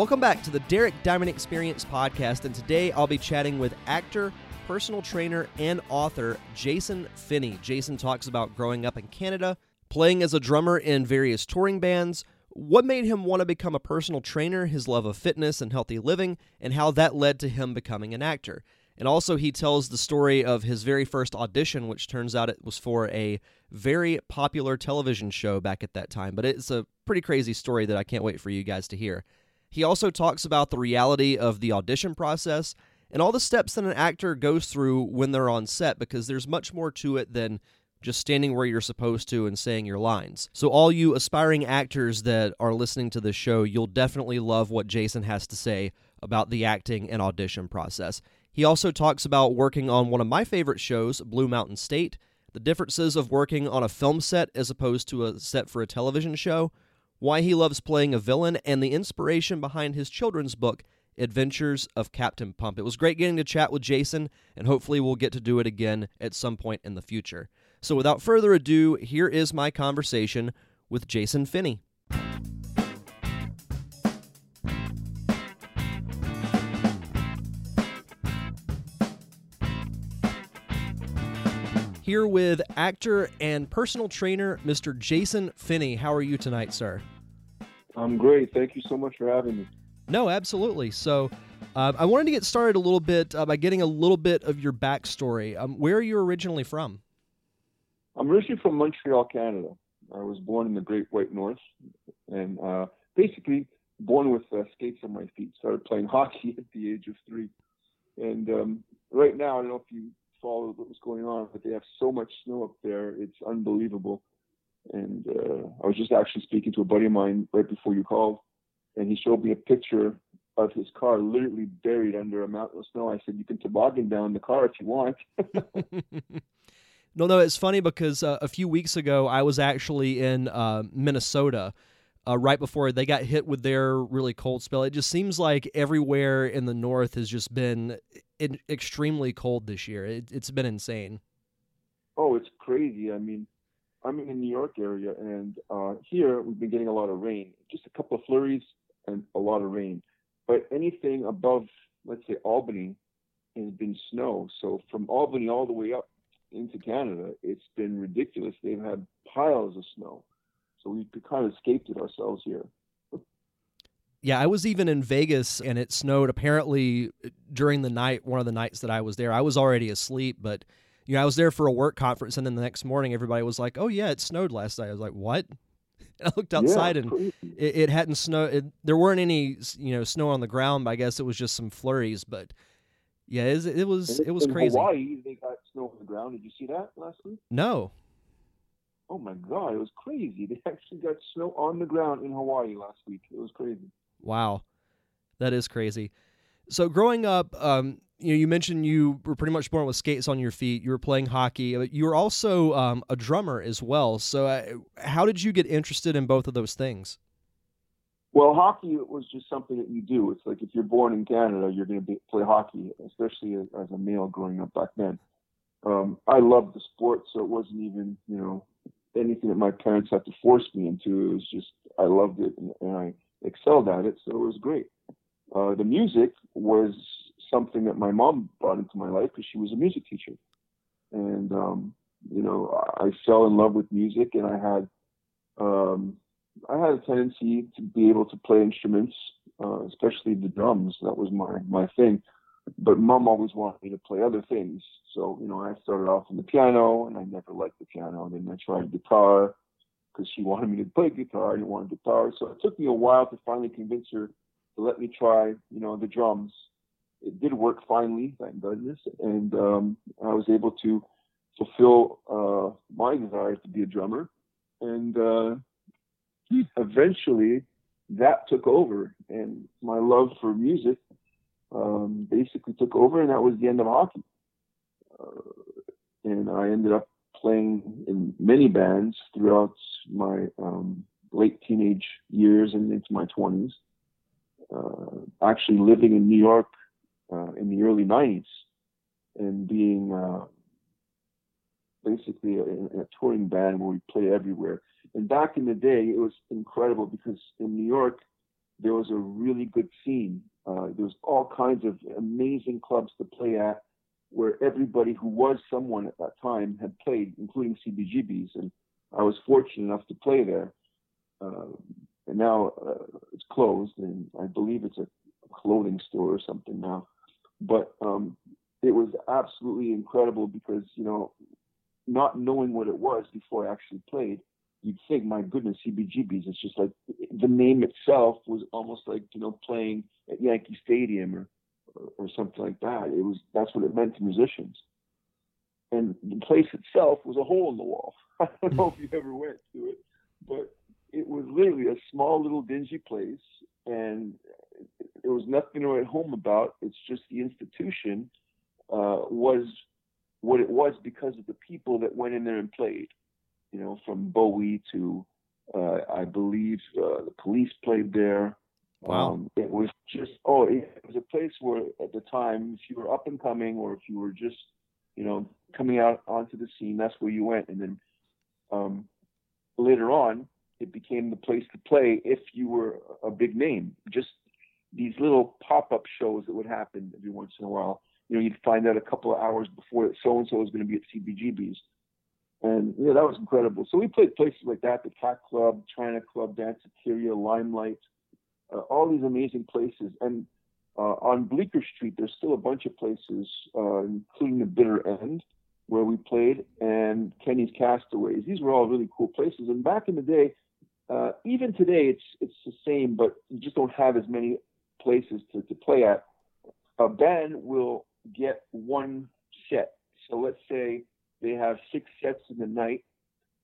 Welcome back to the Derek Diamond Experience podcast, and today I'll be chatting with actor, personal trainer, and author Jasson Finney. Jasson talks about growing up in Canada, playing as a drummer in various touring bands, what made him want to become a personal trainer, his love of fitness and healthy living, and how that led to him becoming an actor. And also, he tells the story of his very first audition, which turns out it was for a very popular television show back at that time. But it's a pretty crazy story that I can't wait for you guys to hear. He also talks about the reality of the audition process and all the steps that an actor goes through when they're on set because there's much more to it than just standing where you're supposed to and saying your lines. So, all you aspiring actors that are listening to this show, you'll definitely love what Jasson has to say about the acting and audition process. He also talks about working on one of my favorite shows, Blue Mountain State, the differences of working on a film set as opposed to a set for a television show, why he loves playing a villain, and the inspiration behind his children's book, Adventures of Captain Pump. It was great getting to chat with Jasson, and hopefully we'll get to do it again at some point in the future. So without further ado, here is my conversation with Jasson Finney. Here with actor and personal trainer, Mr. Jasson Finney. How are you tonight, sir? I'm great. Thank you so much for having me. No, absolutely. So, uh, I wanted to get started a little bit uh, by getting a little bit of your backstory. Um, where are you originally from? I'm originally from Montreal, Canada. I was born in the Great White North, and uh, basically born with uh, skates on my feet. Started playing hockey at the age of three, and um, right now I don't know if you follow what was going on, but they have so much snow up there, it's unbelievable. And uh, I was just actually speaking to a buddy of mine right before you called, and he showed me a picture of his car literally buried under a mountain of snow. I said, "You can toboggan down the car if you want." No, no, it's funny because uh, a few weeks ago I was actually in uh, Minnesota. Uh, right before they got hit with their really cold spell, it just seems like everywhere in the north has just been in, extremely cold this year. It, it's been insane. Oh, it's crazy. I mean, I'm in the New York area, and uh, here we've been getting a lot of rain. Just a couple of flurries and a lot of rain. But anything above, let's say Albany, has been snow. So from Albany all the way up into Canada, it's been ridiculous. They've had piles of snow. So we kind of escaped it ourselves here. Yeah, I was even in Vegas and it snowed apparently uh, during the night, one of the nights that I was there. I was already asleep, but you know, I was there for a work conference and then the next morning everybody was like, "Oh yeah, it snowed last night." I was like, "What?" And I looked outside yeah, and it, it, hadn't snowed. It, there weren't any, you know, snow on the ground. I guess it was just some flurries, but yeah, it, it was it was in crazy. Hawaii, they got snow on the ground. Did you see that last week? No. Oh my god, it was crazy. They actually got snow on the ground in Hawaii last week. It was crazy. Wow, that is crazy. So growing up, um, you know, you mentioned you were pretty much born with skates on your feet. You were playing hockey, but you were also um, a drummer as well. So, uh, how did you get interested in both of those things? Well, hockey was just something that you do. It's like if you're born in Canada, you're going to play hockey, especially as, as, a male growing up back then. Um, I loved the sport, so it wasn't even you know anything that my parents had to force me into. It was just I loved it and, and I excelled at it, so it was great. Uh, the music was something that my mom brought into my life because she was a music teacher, and um, you know I fell in love with music, and I had um, I had a tendency to be able to play instruments, uh, especially the drums. That was my my thing. But mom always wanted me to play other things. So you know, I started off on the piano, and I never liked the piano. And then I tried guitar because she wanted me to play guitar. I didn't want guitar, so it took me a while to finally convince her to let me try, you know, the drums. It did work finally, thank goodness, and um, I was able to fulfill uh, my desire to be a drummer. And uh, eventually that took over and my love for music um, basically took over and that was the end of hockey. Uh, and i ended up playing in many bands throughout my um, late teenage years and into my 20s uh, actually living in new york uh, in the early 90s and being uh, basically a, a touring band where we play everywhere. And back in the day, it was incredible because in New York, there was a really good scene. Uh, there was all kinds of amazing clubs to play at, where everybody who was someone at that time had played, including CBGBs, and I was fortunate enough to play there. Uh, and now uh, it's closed, and I believe it's a clothing store or something now. But um, it was absolutely incredible because you know, not knowing what it was before I actually played, you'd think, my goodness, CBGBs. It's just like the name itself was almost like you know playing at Yankee Stadium or, or, or something like that. It was that's what it meant to musicians. And the place itself was a hole in the wall. I don't know if you ever went to it, but it was literally a small little dingy place, and there was nothing to write home about. It's just the institution uh, was what it was because of the people that went in there and played you know, from Bowie to, uh, I believe, uh, the police played there. Wow. Um, it was just, oh, it was a place where at the time, if you were up and coming or if you were just, you know, coming out onto the scene, that's where you went. And then um, later on, it became the place to play if you were a big name. Just these little pop up shows that would happen every once in a while. You know, you'd find out a couple of hours before that so and so was going to be at CBGB's and yeah, that was incredible. So we played places like that, the Cat Club, China Club, Danceteria, Limelight, uh, all these amazing places. And uh, on Bleecker Street, there's still a bunch of places, uh, including the Bitter End, where we played, and Kenny's Castaways. These were all really cool places. And back in the day, uh, even today, it's it's the same, but you just don't have as many places to, to play at. A band will get one set. So let's say they have six sets in the night.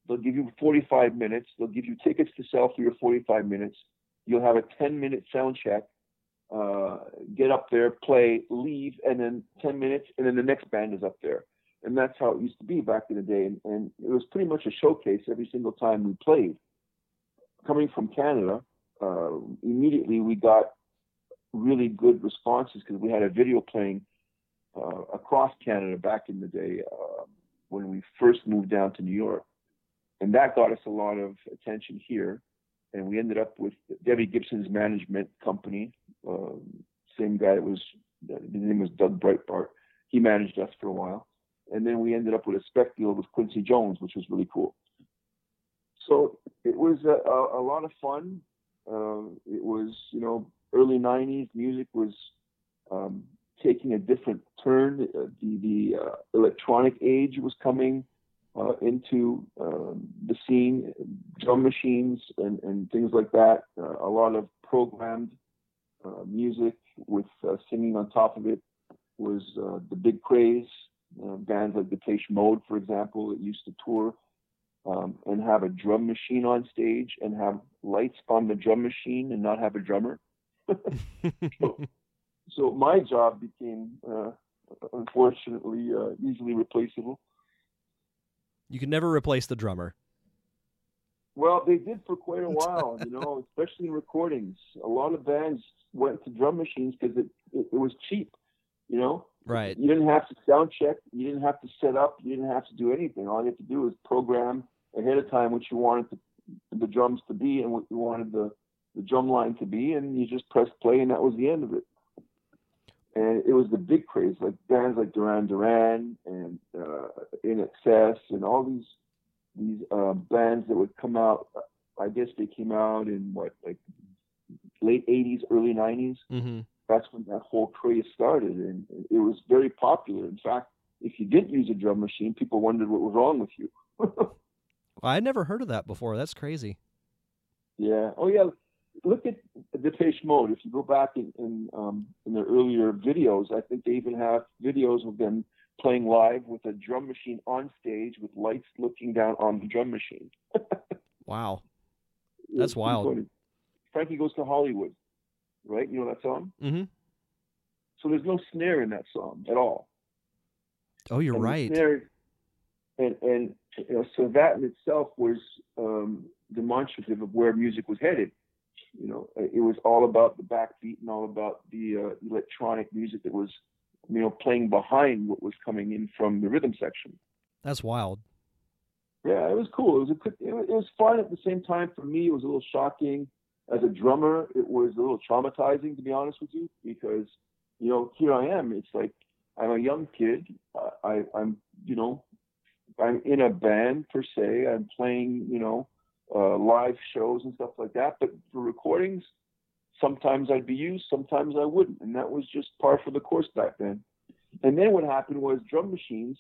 They'll give you 45 minutes. They'll give you tickets to sell for your 45 minutes. You'll have a 10 minute sound check. Uh, get up there, play, leave, and then 10 minutes, and then the next band is up there. And that's how it used to be back in the day. And, and it was pretty much a showcase every single time we played. Coming from Canada, uh, immediately we got really good responses because we had a video playing uh, across Canada back in the day. Um, when we first moved down to New York. And that got us a lot of attention here. And we ended up with Debbie Gibson's management company, um, same guy that was, his name was Doug Breitbart. He managed us for a while. And then we ended up with a spec deal with Quincy Jones, which was really cool. So it was a, a, a lot of fun. Uh, it was, you know, early 90s. Music was um, taking a different turn. Uh, the the uh, electronic age was coming uh, into um, the scene, drum machines and, and things like that. Uh, a lot of programmed uh, music with uh, singing on top of it was the big craze. bands like the Depeche Mode, for example, that used to tour um, and have a drum machine on stage and have lights on the drum machine and not have a drummer. so, so my job became uh, unfortunately uh, easily replaceable. You can never replace the drummer. Well, they did for quite a while, you know, especially in recordings. A lot of bands went to drum machines because it, it, it was cheap, you know. Right. You didn't have to sound check. You didn't have to set up. You didn't have to do anything. All you had to do was program ahead of time what you wanted the, the drums to be and what you wanted the, the drum line to be, and you just pressed play, and that was the end of it and it was the big craze, like bands like Duran Duran and uh, Excess, and all these these uh, bands that would come out. I guess they came out in what like late '80s, early '90s. Mm-hmm. That's when that whole craze started, and it was very popular. In fact, if you didn't use a drum machine, people wondered what was wrong with you. well, I never heard of that before. That's crazy. Yeah. Oh yeah look at Depeche Mode. If you go back in in, um, in their earlier videos, I think they even have videos of them playing live with a drum machine on stage with lights looking down on the drum machine. wow, that's it's wild. Funny. Frankie goes to Hollywood, right? You know that song? Mm-hmm. So there's no snare in that song at all. Oh, you're and right. Snare, and and you know, so that in itself was um, demonstrative of where music was headed you know, it was all about the backbeat and all about the uh, electronic music that was, you know, playing behind what was coming in from the rhythm section. That's wild. Yeah, it was cool. It was a, it was fun at the same time. For me, it was a little shocking. as a drummer, it was a little traumatizing to be honest with you, because you know here I am. It's like I'm a young kid. I, I'm you know I'm in a band per se. I'm playing you know uh, live shows and stuff like that. But for recordings, sometimes I'd be used, sometimes I wouldn't, and that was just par for the course back then. And then what happened was drum machines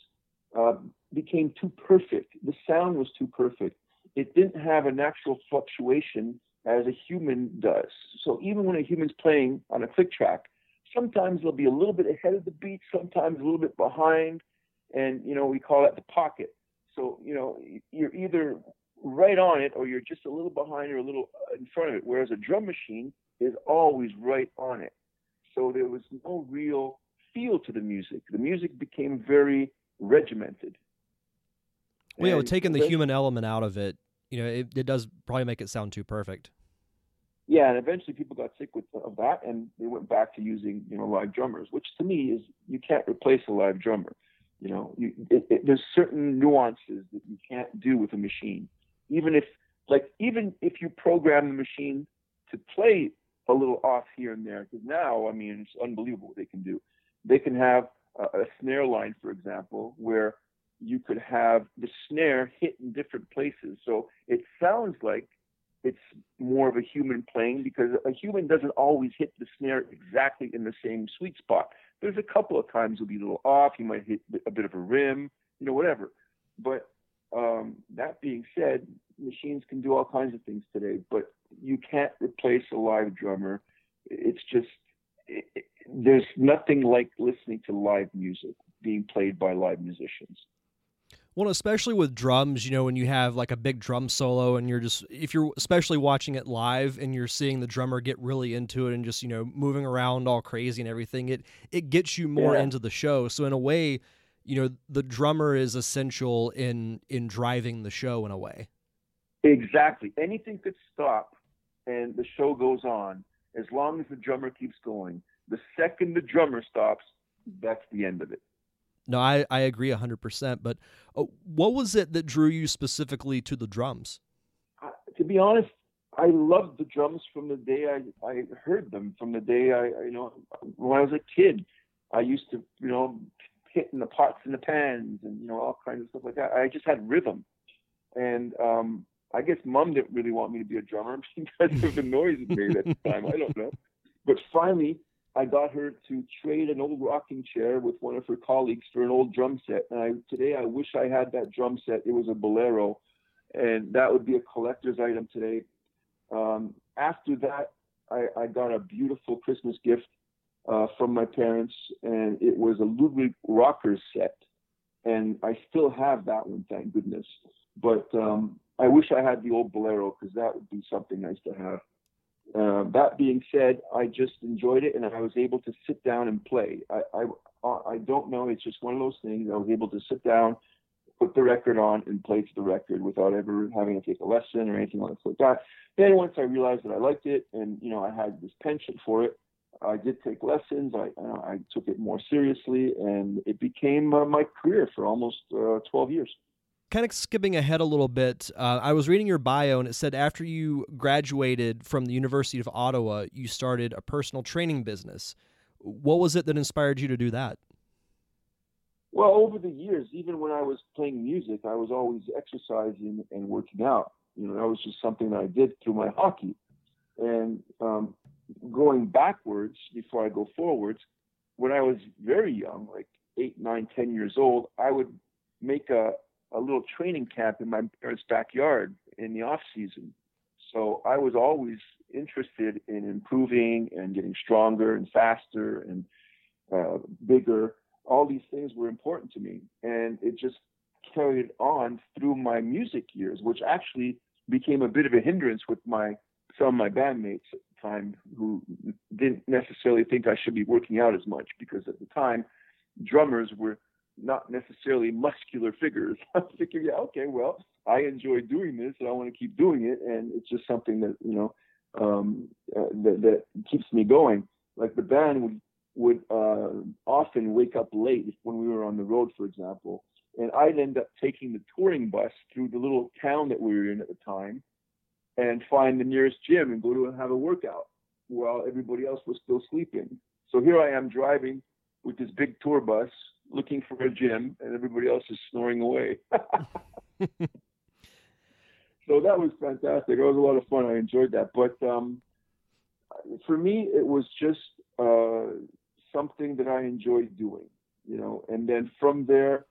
uh, became too perfect. The sound was too perfect. It didn't have a natural fluctuation as a human does. So even when a human's playing on a click track, sometimes they'll be a little bit ahead of the beat, sometimes a little bit behind, and you know we call that the pocket. So you know you're either right on it or you're just a little behind or a little uh, in front of it. Whereas a drum machine is always right on it. So there was no real feel to the music. The music became very regimented. Well, yeah, taking the human element out of it, you know, it, it does probably make it sound too perfect. Yeah, and eventually people got sick with of that, and they went back to using you know live drummers, which to me is you can't replace a live drummer. You know, you, it, it, there's certain nuances that you can't do with a machine, even if like even if you program the machine to play a little off here and there, because now I mean it's unbelievable what they can do. They can have a, a snare line, for example, where you could have the snare hit in different places. So it sounds like it's more of a human playing because a human doesn't always hit the snare exactly in the same sweet spot. There's a couple of times it'll be a little off. You might hit a bit of a rim, you know, whatever. But um, that being said, machines can do all kinds of things today, but you can't replace a live drummer. It's just it, it, there's nothing like listening to live music being played by live musicians. Well, especially with drums, you know, when you have like a big drum solo and you're just, if you're especially watching it live and you're seeing the drummer get really into it and just, you know, moving around all crazy and everything, it, it gets you more yeah. into the show. So, in a way, you know, the drummer is essential in, in driving the show in a way. Exactly. Anything could stop and the show goes on as long as the drummer keeps going. The second the drummer stops, that's the end of it. No, I, I agree 100%. But uh, what was it that drew you specifically to the drums? Uh, to be honest, I loved the drums from the day I, I heard them, from the day I, you know, when I was a kid. I used to, you know, hit in the pots and the pans and, you know, all kinds of stuff like that. I just had rhythm. And um, I guess mom didn't really want me to be a drummer because of the noise it made at the time. I don't know. But finally, I got her to trade an old rocking chair with one of her colleagues for an old drum set. And I, today I wish I had that drum set. It was a Bolero, and that would be a collector's item today. Um, after that, I, I, got a beautiful Christmas gift uh, from my parents, and it was a Ludwig Rockers set. And I still have that one, thank goodness. But um, I wish I had the old Bolero because that would be something nice to have. Uh, that being said, I just enjoyed it and I was able to sit down and play. I, I, I don't know. It's just one of those things. I was able to sit down, put the record on, and play to the record without ever having to take a lesson or anything like that. Then once I realized that I liked it and you know I had this penchant for it, I did take lessons. I uh, I took it more seriously, and it became uh, my career for almost uh, 12 years kind of skipping ahead a little bit, uh, I was reading your bio and it said after you graduated from the University of Ottawa, you started a personal training business. What was it that inspired you to do that? Well, over the years, even when I was playing music, I was always exercising and working out. You know, that was just something that I did through my hockey. And um, going backwards before I go forwards, when I was very young, like eight, nine, ten years old, I would make a, a little training camp in my parents' backyard in the off season. So I was always interested in improving and getting stronger and faster and uh, bigger. All these things were important to me, and it just carried on through my music years, which actually became a bit of a hindrance with my some of my bandmates time who didn't necessarily think I should be working out as much because at the time drummers were not necessarily muscular figures. I'm thinking, yeah, okay, well, I enjoy doing this and I want to keep doing it, and it's just something that you know um, uh, that, that keeps me going. Like the band would would uh, often wake up late when we were on the road, for example, and I'd end up taking the touring bus through the little town that we were in at the time, and find the nearest gym and go to and have a workout while everybody else was still sleeping. So here I am driving with this big tour bus looking for a gym and everybody else is snoring away. so that was fantastic. It was a lot of fun. I enjoyed that. But um, for me, it was just uh, something that I enjoyed doing, you know. And then from there,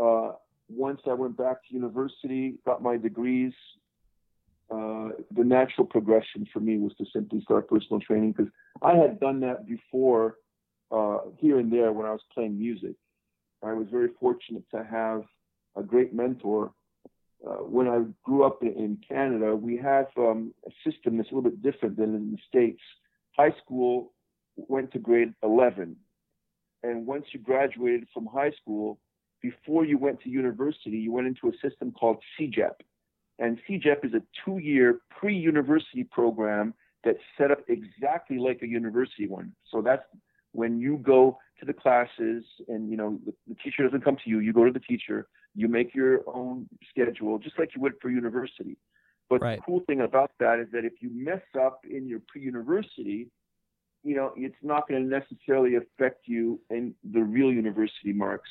uh, once I went back to university, got my degrees, uh, the natural progression for me was to simply start personal training because I had done that before uh, here and there when I was playing music. I was very fortunate to have a great mentor. Uh, when I grew up in, in Canada, we have um, a system that's a little bit different than in the States. High school went to grade 11. And once you graduated from high school, before you went to university, you went into a system called CEGEP. And CEGEP is a two year pre university program that's set up exactly like a university one. So that's when you go to the classes and you know the, the, teacher doesn't come to you you go to the teacher you make your own schedule just like you would for university but right. the cool thing about that is that if you mess up in your pre-university you know it's not going to necessarily affect you in the real university marks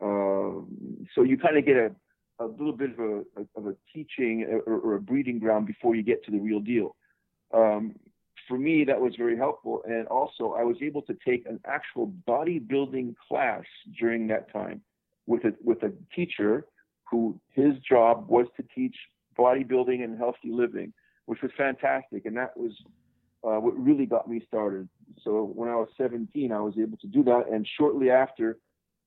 um, so you kind of get a, a little bit of a, of a teaching or, a breeding ground before you get to the real deal um, for me, that was very helpful. And also, I was able to take an actual bodybuilding class during that time with a, with a teacher who his job was to teach bodybuilding and healthy living, which was fantastic. And that was uh, what really got me started. So when I was 17, I was able to do that. And shortly after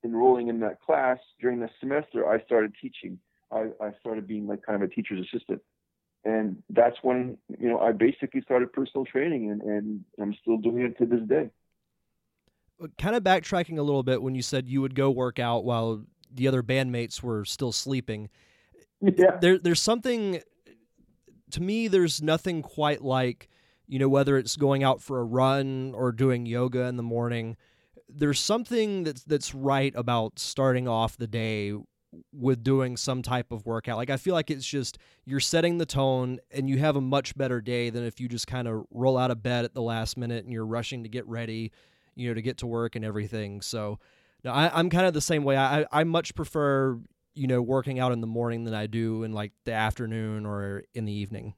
enrolling in that class during the semester, I started teaching. I, I started being like kind of a teacher's assistant and that's when you know I basically started personal training, and, and I'm still doing it to this day. Kind of backtracking a little bit when you said you would go work out while the other bandmates were still sleeping. Yeah. There, there's something to me. There's nothing quite like you know whether it's going out for a run or doing yoga in the morning. There's something that's that's right about starting off the day with doing some type of workout. Like I feel like it's just you're setting the tone and you have a much better day than if you just kind of roll out of bed at the last minute and you're rushing to get ready, you know, to get to work and everything. So no, I, am kind of the same way. I, I much prefer, you know, working out in the morning than I do in like the afternoon or in the evening.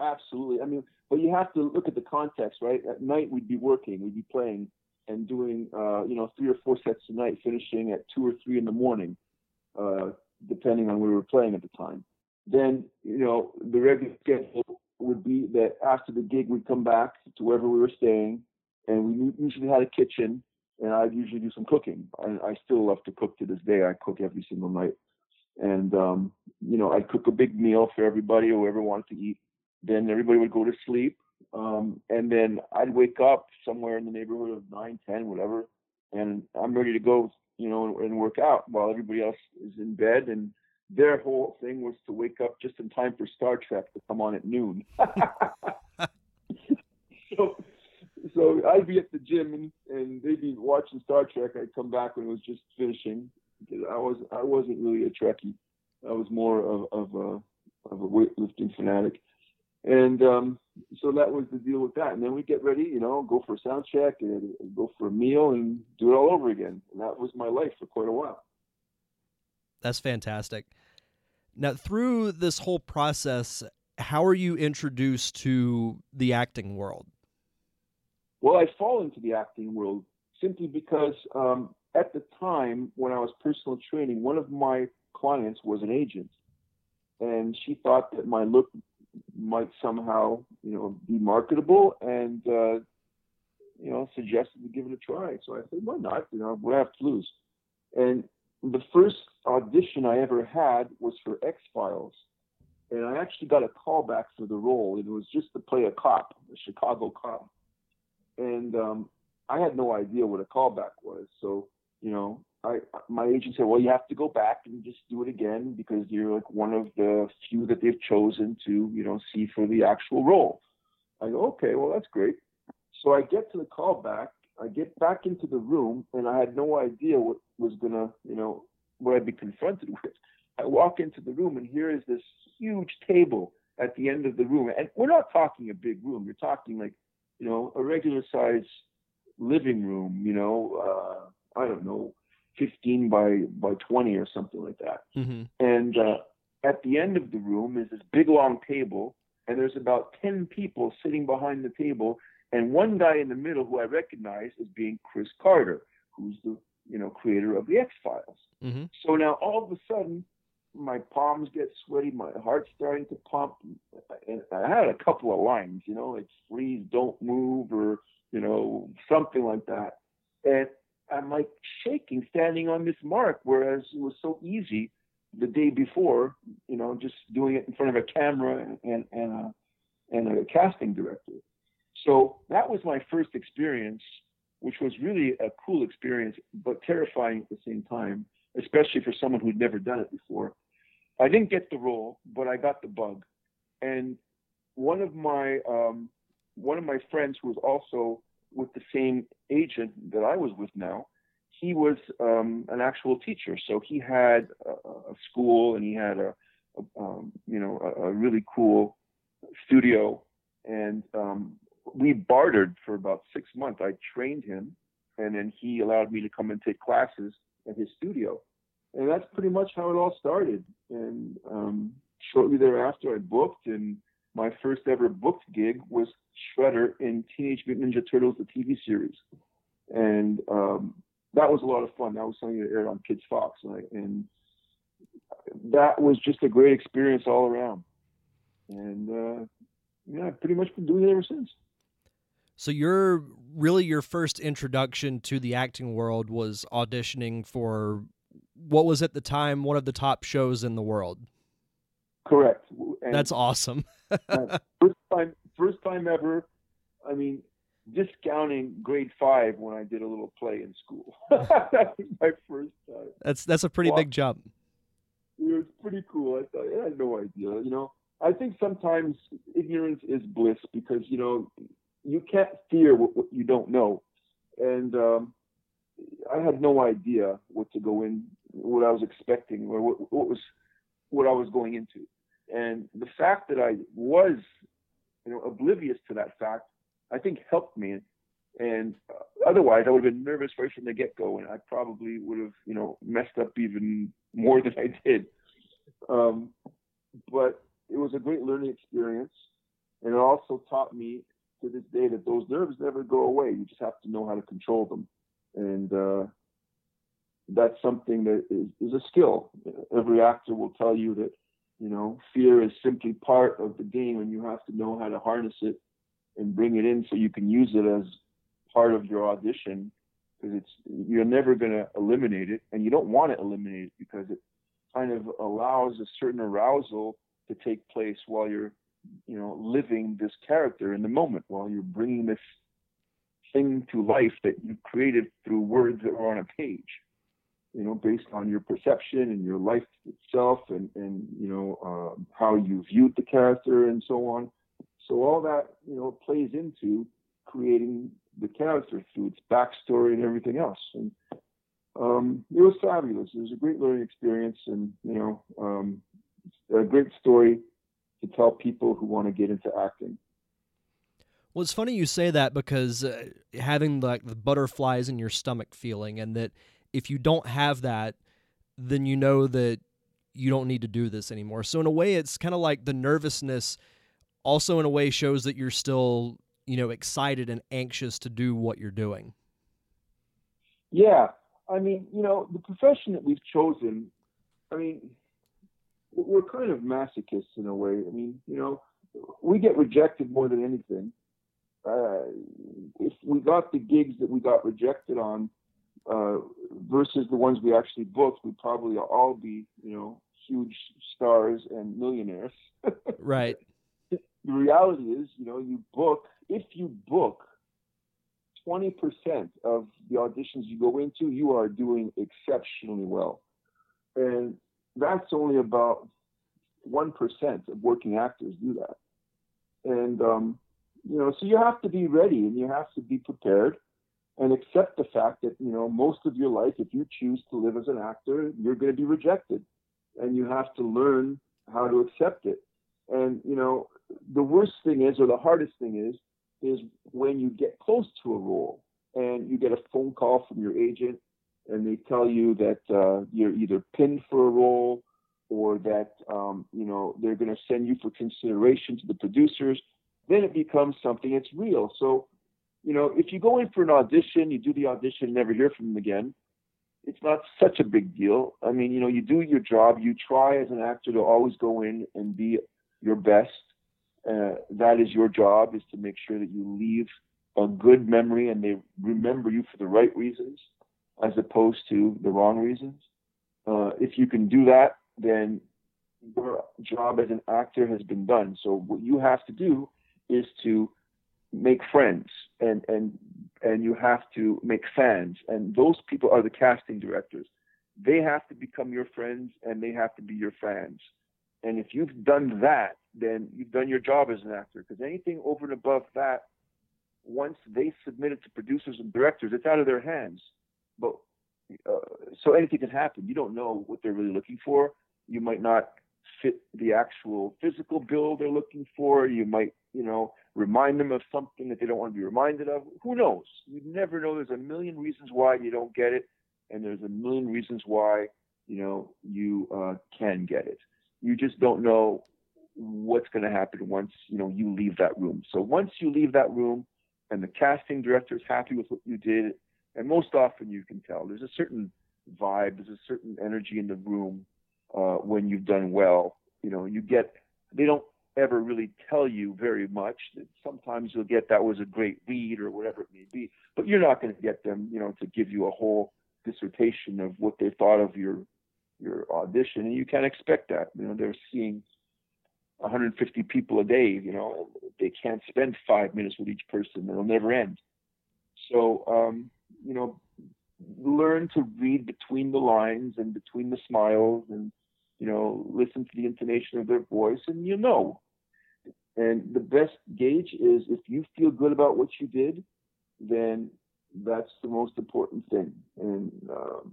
Absolutely. I mean, but you have to look at the context, right? At night we'd be working, we'd be playing and doing, uh, you know, three or four sets a night, finishing at two or three in the morning uh, depending on where we were playing at the time. Then, you know, the regular schedule would be that after the gig, we'd come back to wherever we were staying, and we usually had a kitchen, and I'd usually do some cooking. I, I still love to cook to this day. I cook every single night. And, um, you know, I'd cook a big meal for everybody, whoever wanted to eat. Then everybody would go to sleep. Um, and then I'd wake up somewhere in the neighborhood of 9, 10, whatever, and I'm ready to go you know, and, and work out while everybody else is in bed. And their whole thing was to wake up just in time for Star Trek to come on at noon. so, so I'd be at the gym and, and they'd be watching Star Trek. I'd come back when it was just finishing because I was I wasn't really a Trekkie. I was more of, of a of a weightlifting fanatic. And um, so that was the deal with that. And then we get ready, you know, go for a sound check and go for a meal and do it all over again. And that was my life for quite a while. That's fantastic. Now, through this whole process, how are you introduced to the acting world? Well, I fall into the acting world simply because um, at the time when I was personal training, one of my clients was an agent. And she thought that my look might somehow, you know, be marketable and, uh, you know, suggested to give it a try. So I said, why not? You know, I have to lose? And the first audition I ever had was for X Files. And I actually got a call back for the role. It was just to play a cop, a Chicago cop. And um, I had no idea what a callback was. So, you know, I my agent said, well, you have to go back and just do it again because you're like one of the few that they've chosen to, you know, see for the actual role. I go, okay, well, that's great. So I get to the callback. I get back into the room, and I had no idea what was gonna, you know, what I'd be confronted with. I walk into the room, and here is this huge table at the end of the room, and we're not talking a big room. You're talking like, you know, a regular size living room. You know, uh, I don't know, 15 by by 20 or something like that. Mm-hmm. And uh, at the end of the room is this big long table, and there's about 10 people sitting behind the table, and one guy in the middle who I recognize as being Chris Carter, who's the you know creator of the X Files. Mm-hmm. So now all of a sudden, my palms get sweaty, my heart's starting to pump, and I had a couple of lines, you know, like "Please don't move" or you know something like that, and I'm like shaking, standing on this mark, whereas it was so easy the day before, you know, just doing it in front of a camera and and a, and a casting director. So that was my first experience, which was really a cool experience, but terrifying at the same time, especially for someone who'd never done it before. I didn't get the role, but I got the bug, and one of my um, one of my friends who was also with the same agent that I was with now, he was um, an actual teacher. So he had a, a school and he had a, a um, you know a, a, really cool studio, and um, we bartered for about six months. I trained him, and then he allowed me to come and take classes at his studio, and that's pretty much how it all started. And um, shortly thereafter, I booked and my first ever booked gig was Shredder in Teenage Mutant Ninja Turtles, the TV series, and um, that was a lot of fun. That was something that aired on Kids Fox, and, and that was just a great experience all around. And uh, yeah, I've pretty much been doing it ever since. So you're really your first introduction to the acting world was auditioning for what was at the time one of the top shows in the world. Correct. And That's awesome. first time, first time ever. I mean, discounting grade five when I did a little play in school. that was my first time. That's that's a pretty big jump. It was pretty cool. I thought I had no idea. You know, I think sometimes ignorance is bliss because you know you can't fear what, what you don't know, and um, I had no idea what to go in, what I was expecting, or what, what was what I was going into. And the fact that I was, you know, oblivious to that fact, I think helped me. And uh, otherwise, I would have been nervous right from the get-go, and I probably would have, you know, messed up even more than I did. Um, but it was a great learning experience, and it also taught me to this day that those nerves never go away. You just have to know how to control them, and uh, that's something that is, is a skill. Every actor will tell you that you know, fear is simply part of the game, and you have to know how to harness it and bring it in so you can use it as part of your audition. Because it's you're never going to eliminate it, and you don't want to eliminate it because it kind of allows a certain arousal to take place while you're, you know, living this character in the moment, while you're bringing this thing to life that you created through words that were on a page you know, based on your perception and your life itself and, and you know, um, how you viewed the character and so on. So all that, you know, plays into creating the character through its backstory and everything else. And um, it was fabulous. It was a great learning experience and, you know, um, a great story to tell people who want to get into acting. Well, it's funny you say that because uh, having like the butterflies in your stomach feeling and that if you don't have that, then you know that you don't need to do this anymore. So in a way, it's kind of like the nervousness. Also, in a way, shows that you're still you know excited and anxious to do what you're doing. Yeah, I mean, you know, the profession that we've chosen. I mean, we're kind of masochists in a way. I mean, you know, we get rejected more than anything. Uh, if we got the gigs that we got rejected on, uh, versus the ones we actually booked, we'd probably all be, you know, huge stars and millionaires. right. The reality is, you know, you book, if you book 20% of the auditions you go into, you are doing exceptionally well. And that's only about 1% of working actors do that. And, um, you know, so you have to be ready and you have to be prepared and accept the fact that you know most of your life if you choose to live as an actor you're going to be rejected and you have to learn how to accept it And you know, the worst thing is, or the hardest thing is, is when you get close to a role and you get a phone call from your agent and they tell you that uh, you're either pinned for a role or that um, you know they're going to send you for consideration to the producers, then it becomes something that's real. So, you know, if you go in for an audition, you do the audition, never hear from them again. It's not such a big deal. I mean, you know, you do your job. You try as an actor to always go in and be your best. Uh, that is your job: is to make sure that you leave a good memory and they remember you for the right reasons, as opposed to the wrong reasons. Uh, if you can do that, then your job as an actor has been done. So what you have to do is to make friends and and and you have to make fans. And those people are the casting directors. They have to become your friends and they have to be your fans. And if you've done that then you've done your job as an actor. Because anything over and above that once they submit it to producers and directors it's out of their hands. But uh, so anything can happen. You don't know what they're really looking for. You might not fit the actual physical bill they're looking for. You might, you know, remind them of something that they don't want to be reminded of. Who knows? You never know. There's a million reasons why you don't get it, and there's a million reasons why, you know, you uh, can get it. You just don't know what's going to happen once, you know, you leave that room. So once you leave that room and the casting director is happy with what you did, and most often you can tell there's a certain vibe, there's a certain energy in the room uh, when you've done well. You know, you get they don't ever really tell you very much. Sometimes you'll get that was a great read or whatever it may be, but you're not going to get them, you know, to give you a whole dissertation of what they thought of your your audition, and you can't expect that. You know, they're seeing 150 people a day. You know, they can't spend five minutes with each person; it'll never end. So, um, you know, learn to read between the lines and between the smiles and you know, listen to the intonation of their voice, and you know. And the best gauge is if you feel good about what you did, then that's the most important thing. And um,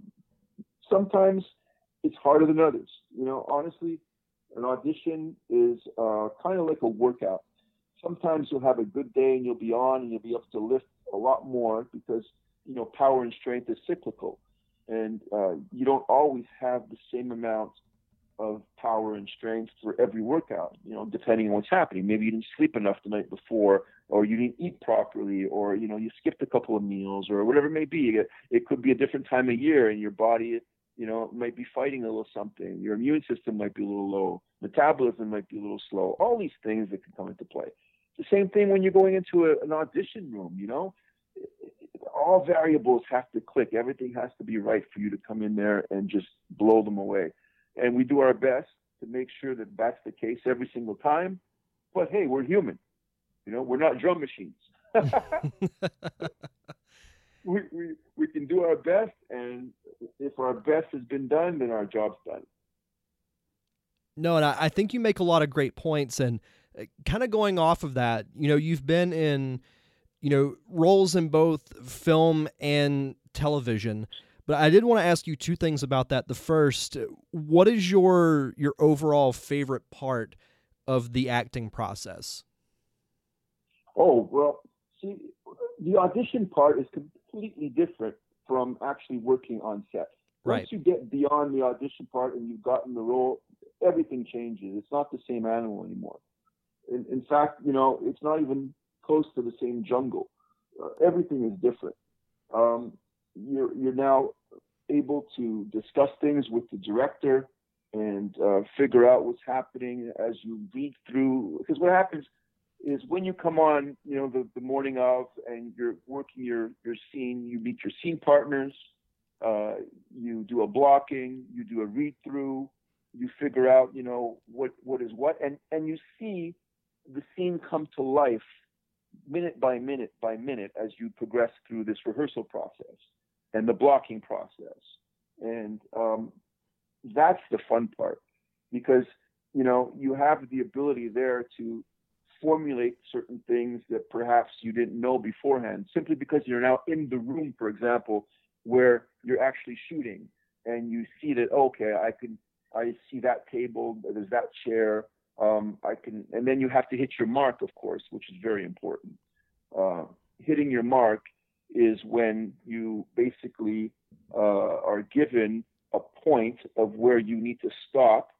sometimes it's harder than others. You know, honestly, an audition is uh, kind of like a workout. Sometimes you'll have a good day and you'll be on and you'll be able to lift a lot more because you know power and strength is cyclical, and uh, you don't always have the same amount of power and strength for every workout, you know, depending on what's happening. Maybe you didn't sleep enough the night before, or you didn't eat properly, or, you know, you skipped a couple of meals, or whatever it may be. It could be a different time of year, and your body, you know, might be fighting a little something. Your immune system might be a little low. Metabolism might be a little slow. All these things that can come into play. The same thing when you're going into a, an audition room, you know, all variables have to click. Everything has to be right for you to come in there and just blow them away and we do our best to make sure that that's the case every single time. But hey, we're human. You know, we're not drum machines. we, we, we can do our best, and if our best has been done, then our job's done. No, and I, I think you make a lot of great points. And uh, kind of going off of that, you know, you've been in, you know, roles in both film and television. But I did want to ask you two things about that. The first, what is your your overall favorite part of the acting process? Oh well, see, the audition part is completely different from actually working on set. Right. Once you get beyond the audition part and you've gotten the role, everything changes. It's not the same animal anymore. In, in fact, you know, it's not even close to the same jungle. Uh, everything is different. Um, you're you're now able to discuss things with the director and uh, figure out what's happening as you read through. Because what happens is when you come on, you know, the, the morning of and you're working your, your scene, you meet your scene partners, uh, you do a blocking, you do a read through, you figure out, you know, what, what is what, and, and you see the scene come to life minute by minute by minute as you progress through this rehearsal process and the blocking process. And um, that's the fun part because, you know, you have the ability there to formulate certain things that perhaps you didn't know beforehand simply because you're now in the room, for example, where you're actually shooting and you see that, okay, I can, I see that table, there's that chair, Um, I can, and then you have to hit your mark, of course, which is very important. Uh, hitting your mark is when you basically uh, are given a point of where you need to stop,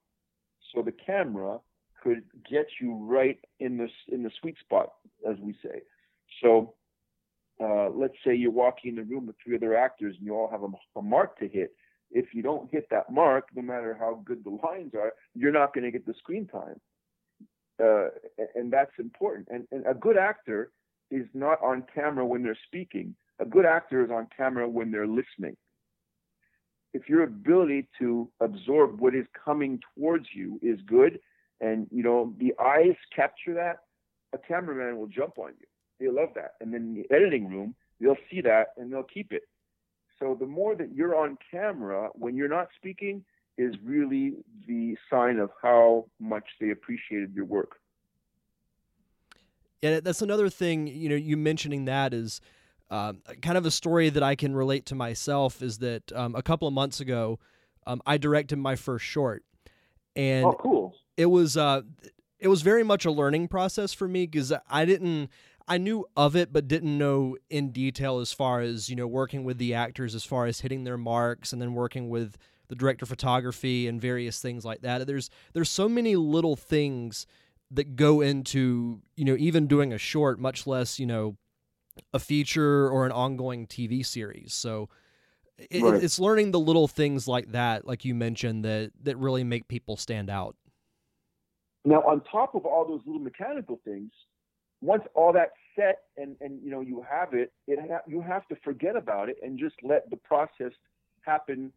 so the camera could get you right in the in the sweet spot, as we say. So, uh, let's say you're walking in the room with three other actors, and you all have a, a mark to hit. If you don't hit that mark, no matter how good the lines are, you're not going to get the screen time. Uh, and that's important. And, and a good actor is not on camera when they're speaking. A good actor is on camera when they're listening. If your ability to absorb what is coming towards you is good, and you know the eyes capture that, a cameraman will jump on you. They love that, and then in the editing room, they'll see that and they'll keep it. So the more that you're on camera when you're not speaking is really the sign of how much they appreciated your work. Yeah, that's another thing. You know, you mentioning that is um, kind of a story that I can relate to myself. Is that um, a couple of months ago, um, I directed my first short, and oh, cool. It was uh, it was very much a learning process for me because I didn't. I knew of it, but didn't know in detail as far as you know working with the actors, as far as hitting their marks, and then working with the director of photography and various things like that. There's there's so many little things that go into you know even doing a short, much less you know a feature or an ongoing TV series. So it, right. it's learning the little things like that, like you mentioned, that that really make people stand out. Now, on top of all those little mechanical things, once all that's set and and you know you have it, it ha- you have to forget about it and just let the process happen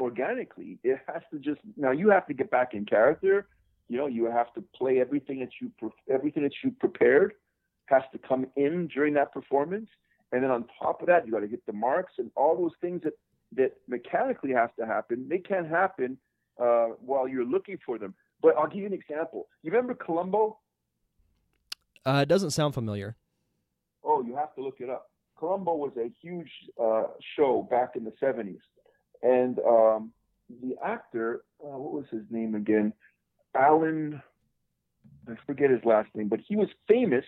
organically. It has to just now you have to get back in character. You know, you have to play everything that you everything that you prepared has to come in during that performance, and then on top of that, you got to hit the marks and all those things that that mechanically have to happen. They can't happen uh, while you're looking for them. But I'll give you an example. You remember Columbo? Uh, it doesn't sound familiar. Oh, you have to look it up. Columbo was a huge uh, show back in the 70s. And um, the actor, uh, what was his name again? Alan, I forget his last name, but he was famous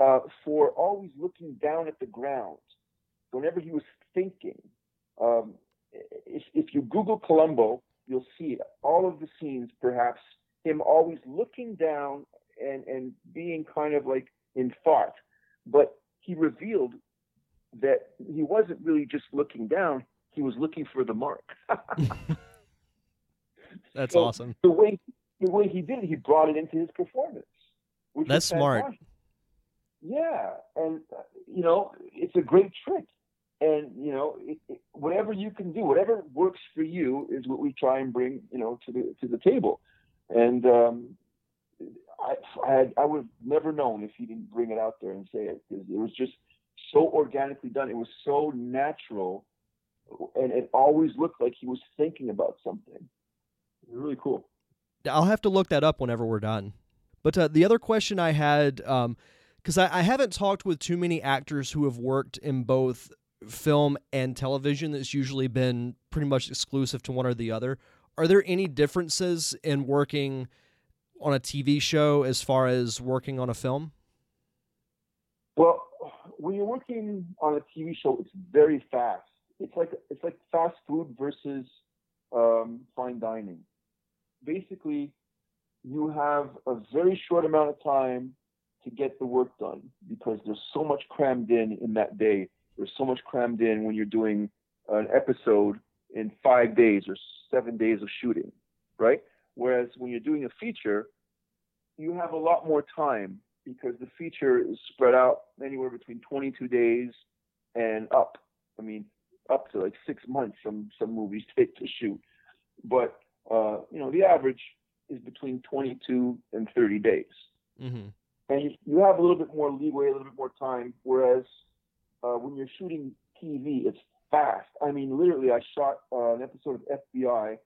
uh, for always looking down at the ground whenever he was thinking. Um, if, if you Google Columbo, you'll see all of the scenes, perhaps him always looking down and, and being kind of like in thought. But he revealed that he wasn't really just looking down, he was looking for the mark. That's so awesome. The way the way he did it, he brought it into his performance. That's smart. Yeah, and uh, you know, it's a great trick. And you know, it, it, whatever you can do, whatever works for you, is what we try and bring, you know, to the to the table. And um, I, I, had, I would have never known if he didn't bring it out there and say it because it was just so organically done. It was so natural and it always looked like he was thinking about something. Really cool. I'll have to look that up whenever we're done. But uh, the other question I had, because um, I, I haven't talked with too many actors who have worked in both film and television, that's usually been pretty much exclusive to one or the other. Are there any differences in working on a TV show as far as working on a film? Well, when you're working on a TV show, it's very fast it's like it's like fast food versus um, fine dining. Basically, you have a very short amount of time to get the work done because there's so much crammed in in that day. There's so much crammed in when you're doing an episode in five days or seven days of shooting, right? Whereas when you're doing a feature, you have a lot more time because the feature is spread out anywhere between 22 days and up. I mean, up to like six months some some movies take to shoot. But uh, you know, the average is between 22 and 30 days. Mm-hmm. And you, you, have a little bit more leeway, a little bit more time. Whereas uh, when you're shooting TV, it's fast. I mean, literally, I shot uh, an episode of FBI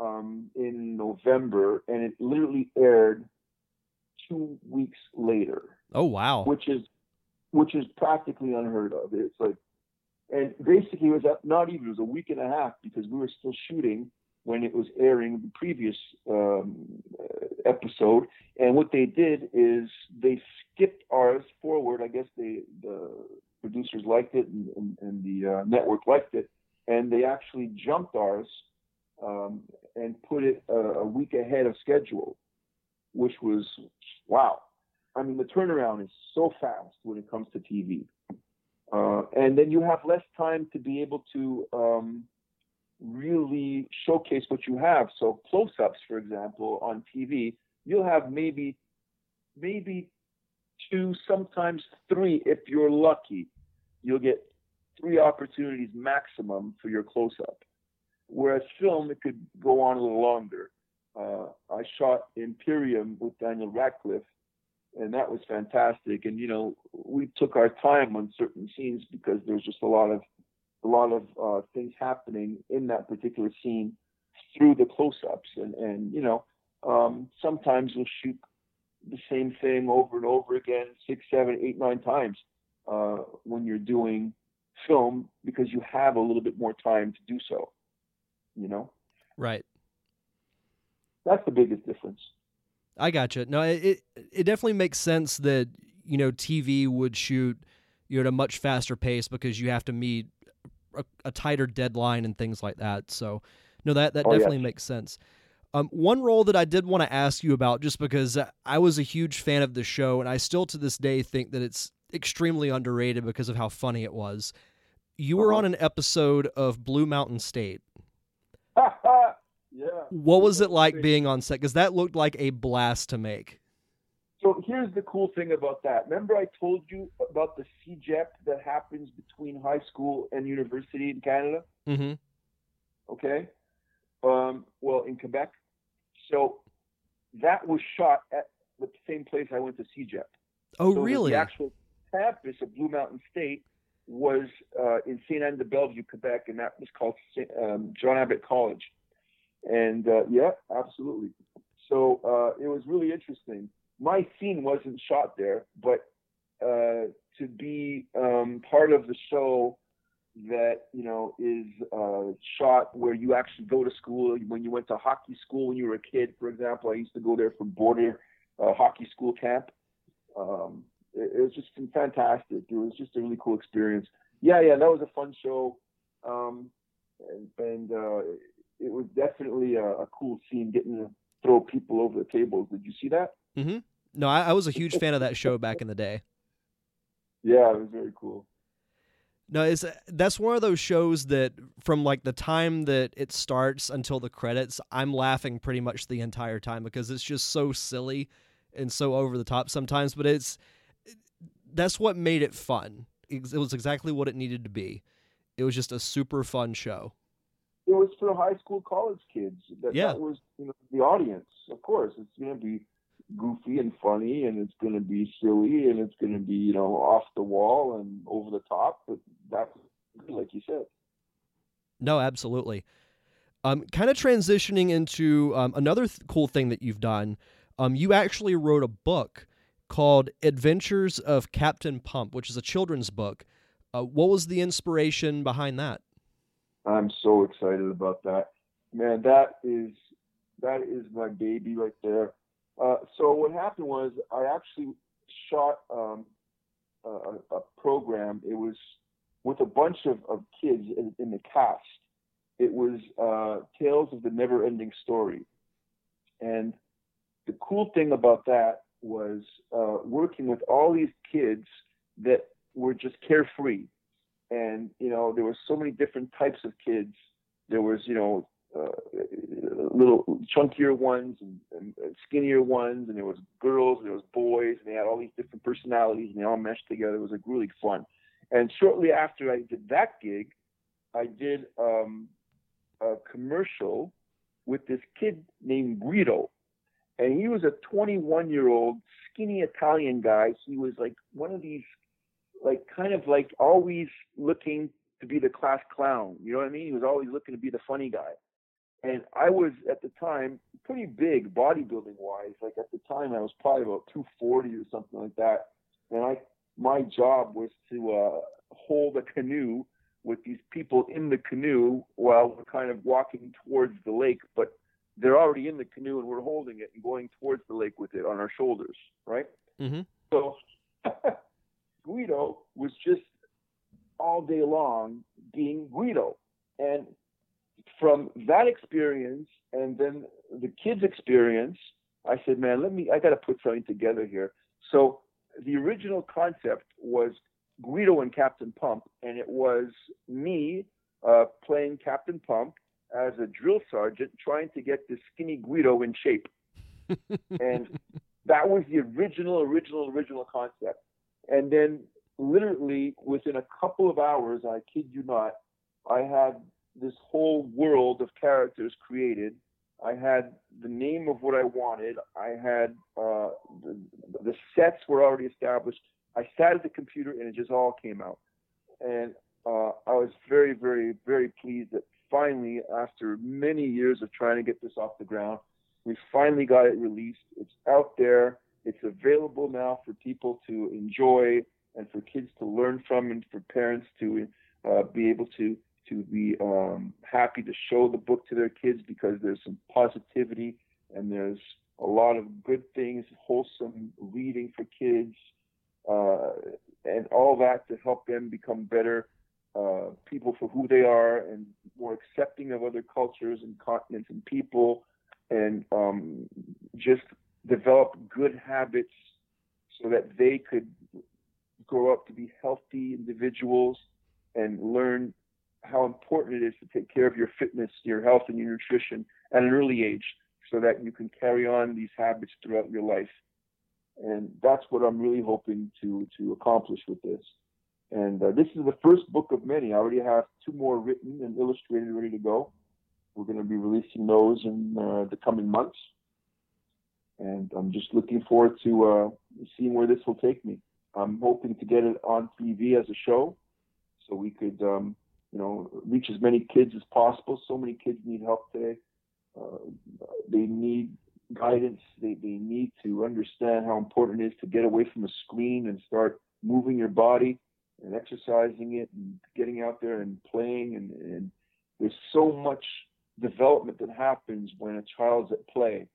um, in November, and it literally aired two weeks later. Oh wow! Which is which is practically unheard of. It's like and basically, it was not even, it was a week and a half because we were still shooting when it was airing the previous um, episode. And what they did is they skipped ours forward. I guess they the producers liked it and, and, and the uh, network liked it, and they actually jumped ours um, and put it a, a week ahead of schedule, which was wow. I mean, the turnaround is so fast when it comes to TV. Uh, and then you have less time to be able to um, really showcase what you have. So close-ups, for example, on TV, you'll have maybe maybe two, sometimes three if you're lucky. You'll get three opportunities maximum for your close-up. Whereas film, it could go on a little longer. Uh, I shot Imperium with Daniel Radcliffe, and that was fantastic. And you know, we took our time on certain scenes because there's just a lot of a lot of uh, things happening in that particular scene through the close-ups, and and you know, um, sometimes you'll shoot the same thing over and over again, six, seven, eight, nine times uh, when you're doing film because you have a little bit more time to do so. You know, right? That's the biggest difference. I gotcha. No, it it definitely makes sense that you know TV would shoot you know at a much faster pace because you have to meet a, a tighter deadline and things like that. So no, that that Oh, definitely yes. makes sense. Um, one role that I did want to ask you about, just because I was a huge fan of the show, and I still to this day think that it's extremely underrated because of how funny it was. You were Uh-huh. on an episode of Blue Mountain State. yeah. What was it like being on set? Because that looked like a blast to make. So here's the cool thing about that. Remember, I told you about the CEGEP that happens between high school and university in Canada. Mm-hmm. Okay. Um, well, in Quebec. So that was shot at the same place I went to CEGEP. Oh, So really? The actual campus of Blue Mountain State was uh, in St. Anne de Bellevue, Quebec, and that was called Saint- um, John Abbott College. And uh, yeah, absolutely. So uh, it was really interesting. My scene wasn't shot there, but uh, to be um, part of the show that you know is uh, shot where you actually go to school. When you went to hockey school when you were a kid, for example, I used to go there for border uh, hockey school camp. Um, it, it was just fantastic. It was just a really cool experience. Yeah, yeah, that was a fun show, um, and, and uh, it was definitely a, a cool scene getting to throw people over the tables. Did you see that? Mm-hmm. No, I, I was a huge fan of that show back in the day. Yeah, it was very cool. No, it's that's one of those shows that from like the time that it starts until the credits, I'm laughing pretty much the entire time because it's just so silly and so over the top sometimes, but it's that's what made it fun. It was exactly what it needed to be. It was just a super fun show. It was for high school, college kids. That, Yeah. that was you know the audience. Of course, it's going to be goofy and funny, and it's going to be silly, and it's going to be you know off the wall and over the top. But that's like you said. No, absolutely. Um, kind of transitioning into um, another th- cool thing that you've done. Um, you actually wrote a book called Adventures of Captain Pump, which is a children's book. Uh, what was the inspiration behind that? I'm so excited about that. Man, that is that is my baby right there. Uh, so what happened was I actually shot um, a, a program. It was with a bunch of, of kids in, in the cast. It was uh, Tales of the Never Ending Story. And the cool thing about that was uh, working with all these kids that were just carefree and you know there were so many different types of kids there was you know uh, little chunkier ones and, and, and skinnier ones and there was girls and there was boys and they had all these different personalities and they all meshed together it was like really fun and shortly after i did that gig i did um, a commercial with this kid named Guido and he was a 21 year old skinny italian guy he was like one of these like kind of like always looking to be the class clown. You know what I mean? He was always looking to be the funny guy. And I was at the time pretty big bodybuilding wise. Like at the time I was probably about 240 or something like that. And I my job was to uh, hold a canoe with these people in the canoe while we're kind of walking towards the lake. But they're already in the canoe and we're holding it and going towards the lake with it on our shoulders, right? Mm-hmm. So Guido was just all day long being Guido. And from that experience and then the kids' experience, I said, man, let me, I got to put something together here. So the original concept was Guido and Captain Pump, and it was me uh, playing Captain Pump as a drill sergeant trying to get the skinny Guido in shape. and that was the original, original, original concept. And then literally within a couple of hours, I kid you not, I had this whole world of characters created. I had the name of what I wanted. I had uh, the, the sets were already established. I sat at the computer and it just all came out. And uh, I was very, very, very pleased that finally, after many years of trying to get this off the ground, we finally got it released. It's out there. It's available now for people to enjoy and for kids to learn from and for parents to uh, be able to to be um, happy to show the book to their kids because there's some positivity and there's a lot of good things, wholesome reading for kids, uh, and all that to help them become better uh, people for who they are and more accepting of other cultures and continents and people, and um, just develop good habits so that they could grow up to be healthy individuals and learn how important it is to take care of your fitness, your health, and your nutrition at an early age so that you can carry on these habits throughout your life. And that's what I'm really hoping to, to accomplish with this. And uh, this is the first book of many. I already have two more written and illustrated ready to go. We're going to be releasing those in uh, the coming months. And I'm just looking forward to uh, seeing where this will take me. I'm hoping to get it on TV as a show so we could, um, you know, reach as many kids as possible. So many kids need help today. Uh, they need guidance. They, they need to understand how important it is to get away from a screen and start moving your body and exercising it and getting out there and playing. And, and there's so much development that happens when a child's at play.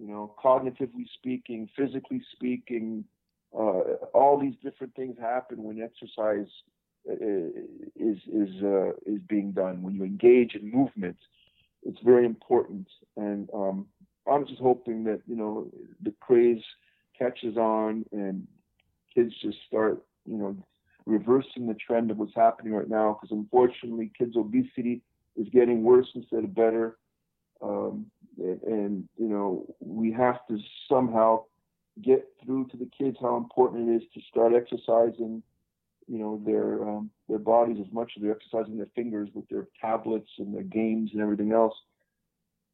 You know, cognitively speaking, physically speaking, uh, all these different things happen when exercise is is uh, is being done. When you engage in movement, it's very important. And um, I'm just hoping that you know the craze catches on and kids just start you know reversing the trend of what's happening right now. Because unfortunately, kids' obesity is getting worse instead of better. Um, and, and you know we have to somehow get through to the kids how important it is to start exercising you know their um, their bodies as much as they're exercising their fingers with their tablets and their games and everything else.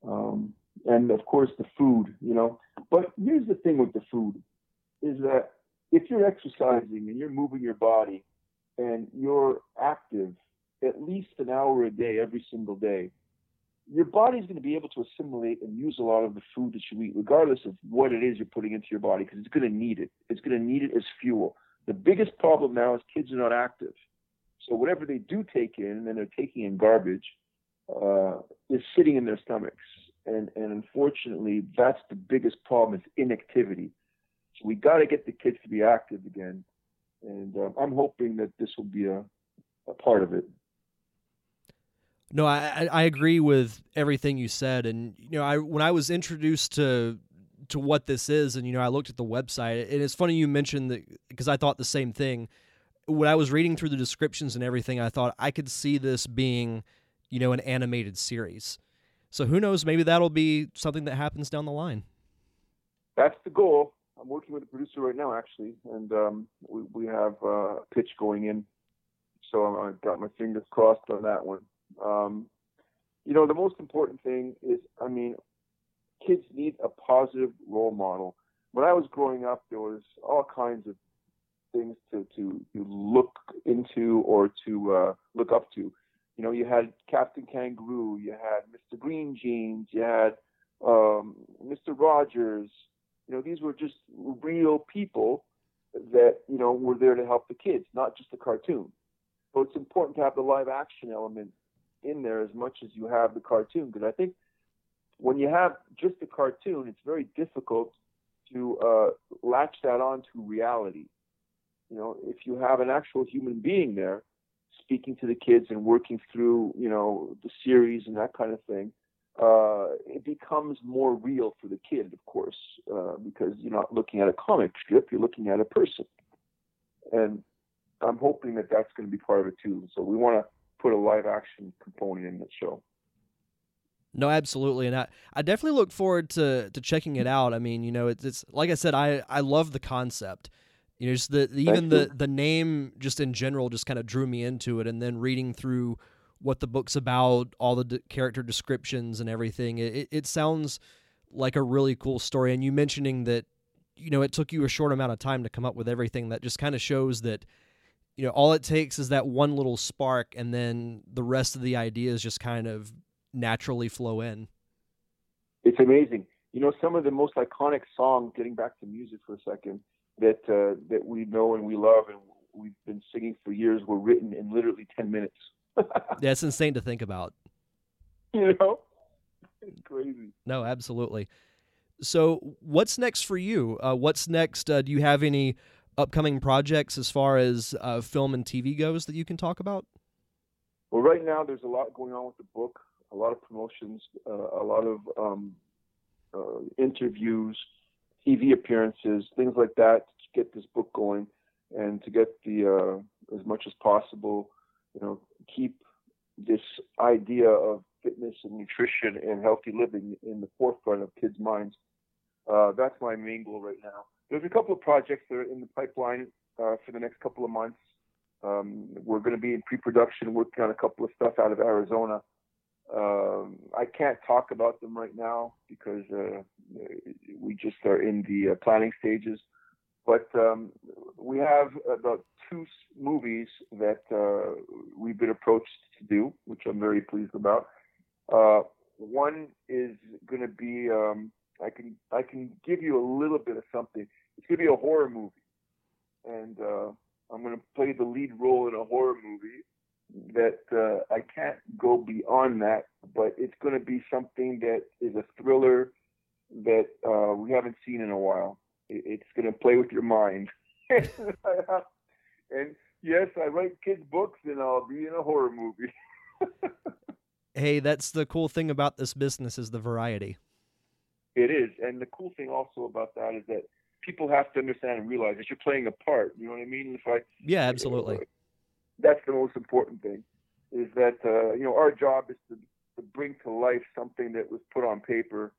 Um, and of course the food, you know. But here's the thing with the food is that if you're exercising and you're moving your body and you're active at least an hour a day every single day, your body's going to be able to assimilate and use a lot of the food that you eat, regardless of what it is you're putting into your body, because it's going to need it. It's going to need it as fuel. The biggest problem now is kids are not active. So whatever they do take in, and they're taking in garbage, uh, is sitting in their stomachs. And, and unfortunately, that's the biggest problem is inactivity. So we got to get the kids to be active again. And uh, I'm hoping that this will be a, a part of it. No, I I agree with everything you said, and you know, I when I was introduced to to what this is, and you know, I looked at the website, and it's funny you mentioned that because I thought the same thing. When I was reading through the descriptions and everything, I thought I could see this being, you know, an animated series. So who knows? Maybe that'll be something that happens down the line. That's the goal. I'm working with a producer right now, actually, and um, we we have a pitch going in, so I've got my fingers crossed on that one. Um, you know, the most important thing is, I mean, kids need a positive role model. When I was growing up, there was all kinds of things to, to, to look into or to uh, look up to. You know, you had Captain Kangaroo, you had Mr. Green Jeans, you had um, Mr. Rogers. You know, these were just real people that, you know, were there to help the kids, not just a cartoon. So it's important to have the live action element in there as much as you have the cartoon because I think when you have just a cartoon, it's very difficult to uh, latch that on to reality. You know, if you have an actual human being there speaking to the kids and working through, you know, the series and that kind of thing, uh, it becomes more real for the kid, of course, uh, because you're not looking at a comic strip, you're looking at a person. And I'm hoping that that's going to be part of it too. So we want to put a live action component in the show. No, absolutely, and I, I definitely look forward to to checking it out. I mean, you know, it's, it's like I said, I I love the concept. You know, just the, the even the the name just in general just kind of drew me into it, and then reading through what the book's about, all the character descriptions and everything, it, it sounds like a really cool story. And you mentioning that, you know, it took you a short amount of time to come up with everything. That just kind of shows that, you know, all it takes is that one little spark, and then the rest of the ideas just kind of naturally flow in. It's amazing. You know, some of the most iconic songs, getting back to music for a second, that uh, that we know and we love and we've been singing for years were written in literally 10 minutes. yeah, it's insane to think about. You know? It's crazy. No, absolutely. So, what's next for you? Uh, what's next? Uh, do you have any upcoming projects as far as uh, film and TV goes that you can talk about? Well, right now there's a lot going on with the book a lot of promotions, uh, a lot of um, uh, interviews, TV appearances, things like that to get this book going and to get the uh, as much as possible, you know, keep this idea of fitness and nutrition and healthy living in the forefront of kids' minds. Uh, that's my main goal right now. There's a couple of projects that are in the pipeline uh, for the next couple of months. Um, we're going to be in pre-production, working on a couple of stuff out of Arizona um, I can't talk about them right now because uh, we just are in the uh, planning stages. But um, we have about two movies that uh, we've been approached to do, which I'm very pleased about. Uh, one is going to be um, I can I can give you a little bit of something. It's going to be a horror movie, and uh, I'm going to play the lead role in a horror movie that uh, I can't go beyond that, but it's going to be something that is a thriller that uh, we haven't seen in a while. It's going to play with your mind. and yes, I write kids' books, and I'll be in a horror movie. hey, that's the cool thing about this business is the variety. It is, and the cool thing also about that is that people have to understand and realize that you're playing a part. You know what I mean? If I yeah, absolutely that's the most important thing is that uh, you know our job is to, to bring to life something that was put on paper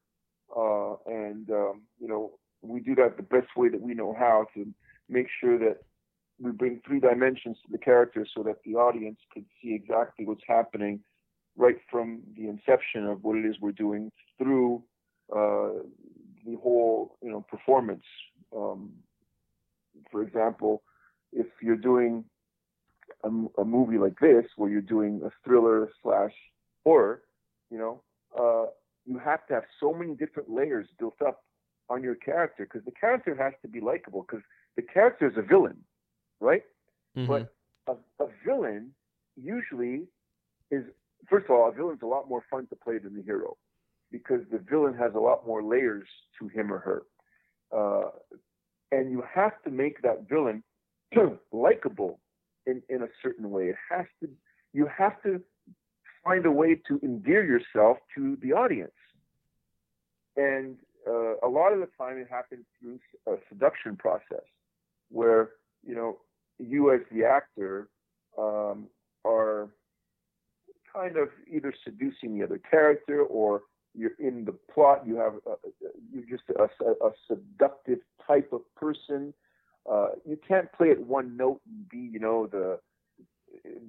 uh, and um, you know we do that the best way that we know how to make sure that we bring three dimensions to the characters so that the audience can see exactly what's happening right from the inception of what it is we're doing through uh, the whole you know performance. Um, for example if you're doing a, a movie like this where you're doing a thriller slash horror, you know, uh, you have to have so many different layers built up on your character because the character has to be likable because the character is a villain, right? Mm-hmm. But a, a villain usually is, first of all, a villain's a lot more fun to play than the hero because the villain has a lot more layers to him or her. Uh, and you have to make that villain likable in, in a certain way. It has to you have to find a way to endear yourself to the audience. And uh, a lot of the time it happens through a seduction process where, you know, you as the actor um, are kind of either seducing the other character or you're in the plot, you have a, you're just a, a, seductive type of person uh, you can't play at one note and be, you know, the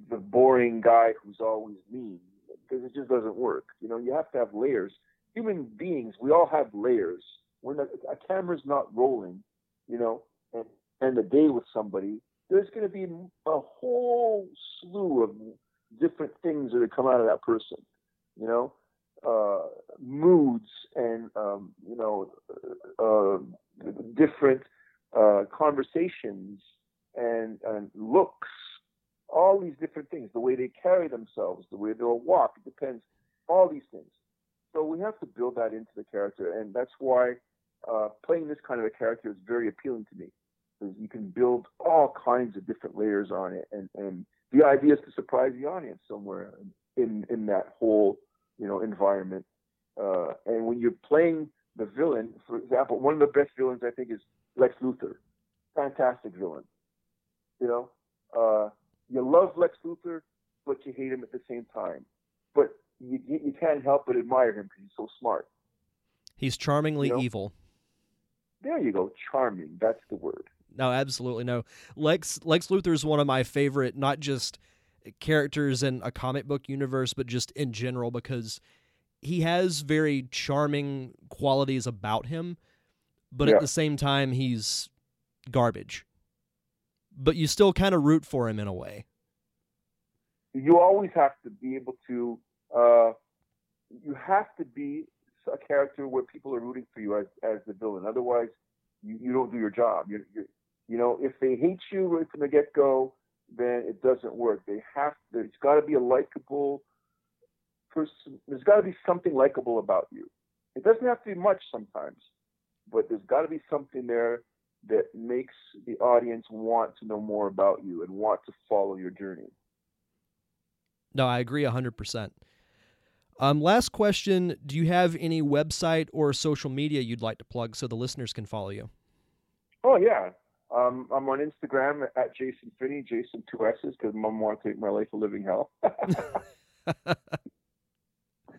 the boring guy who's always mean because it just doesn't work. You know, you have to have layers. Human beings, we all have layers. When a, a camera's not rolling, you know, and and a day with somebody, there's going to be a whole slew of different things that are come out of that person. You know, uh, moods and um, you know, uh, different uh, conversations and, and looks, all these different things, the way they carry themselves, the way they'll walk, it depends, all these things. so we have to build that into the character, and that's why uh, playing this kind of a character is very appealing to me. Because you can build all kinds of different layers on it, and and the idea is to surprise the audience somewhere in in that whole you know environment. Uh, and when you're playing the villain, for example, one of the best villains I think is Lex Luthor. Fantastic villain. You know, uh, you love Lex Luthor, but you hate him at the same time. But you you can't help but admire him because he's so smart. He's charmingly You know? evil. There you go, charming. That's the word. No, absolutely no. Lex Lex Luthor is one of my favorite, not just characters in a comic book universe, but just in general because he has very charming qualities about him, but Yeah. at the same time he's garbage. But you still kind of root for him in a way. You always have to be able to. Uh, you have to be a character where people are rooting for you as as the villain. Otherwise, you, you don't do your job. You, you you know if they hate you right from the get go, then it doesn't work. They have to. It's got to be a likable person. There's got to be something likable about you. It doesn't have to be much sometimes, but there's got to be something there that makes the audience want to know more about you and want to follow your journey. No, I agree 100%. Um, last question Do you have any website or social media you'd like to plug so the listeners can follow you? Oh yeah, um, I'm on Instagram at Jasson Finney, Jasson two S's, because mom wants to make my life a living hell.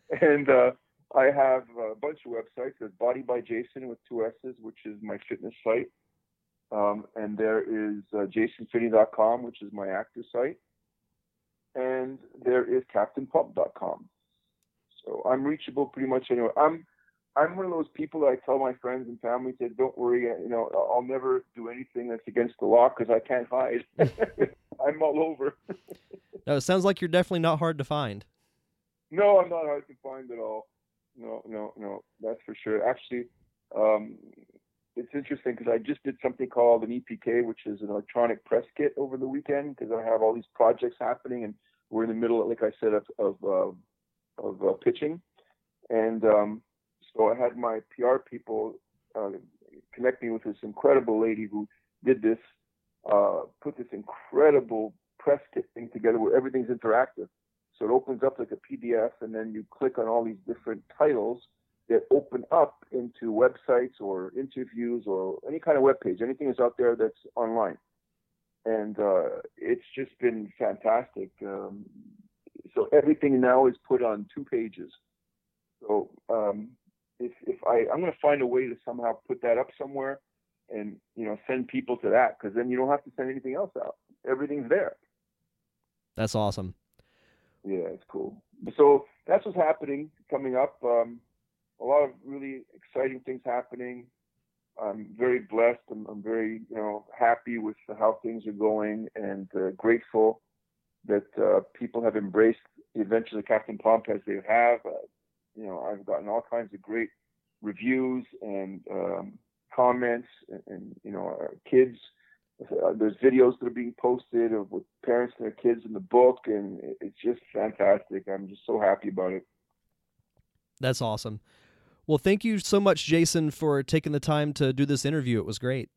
and uh, I have a bunch of websites. There's Body by Jasson with two S's, which is my fitness site. Um, and there is uh, jassonfinney.com, which is my actor site. And there is captainpump.com. So I'm reachable pretty much anywhere. I'm I'm one of those people that I tell my friends and family, said, "Don't worry, you know, I'll never do anything that's against the law because I can't hide. I'm all over." No, it sounds like you're definitely not hard to find. No, I'm not hard to find at all. No, no, no, that's for sure. Actually, um, it's interesting because I just did something called an EPK, which is an electronic press kit over the weekend because I have all these projects happening and we're in the middle, like I said, of of, uh, of uh, pitching, and um, so I had my PR people uh, connect me with this incredible lady who did this, uh, put this incredible press kit thing together where everything's interactive. So it opens up like a PDF, and then you click on all these different titles that open up into websites or interviews or any kind of web page, anything that's out there that's online. And uh, it's just been fantastic. Um, so everything now is put on two pages. So um, if if I I'm going to find a way to somehow put that up somewhere, and you know send people to that because then you don't have to send anything else out. Everything's there. That's awesome. Yeah, it's cool. So that's what's happening coming up. Um, a lot of really exciting things happening. I'm very blessed. I'm, I'm very, you know, happy with how things are going, and uh, grateful that uh, people have embraced the Adventures of Captain Pump as they have. Uh, you know, I've gotten all kinds of great reviews and um, comments, and, and you know, kids. Uh, there's videos that are being posted of with parents and their kids in the book, and it's just fantastic. I'm just so happy about it. That's awesome. Well, thank you so much, Jasson, for taking the time to do this interview. It was great.